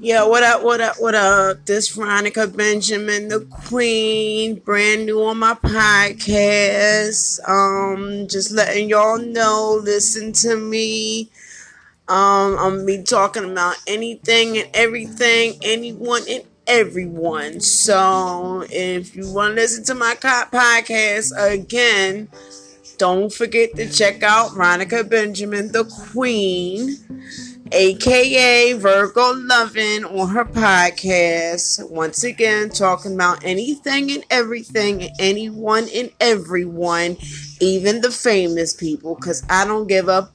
Yeah, what up, what up, what up? This Veronica Benjamin, the Queen, brand new on my podcast. Um, just letting y'all know, listen to me. Um, I'm be talking about anything and everything, anyone and everyone. So if you want to listen to my podcast again, don't forget to check out Veronica Benjamin, the Queen aka Virgo Lovin, on her podcast. Once again, talking about anything and everything, anyone and everyone, even the famous people, because I don't give beep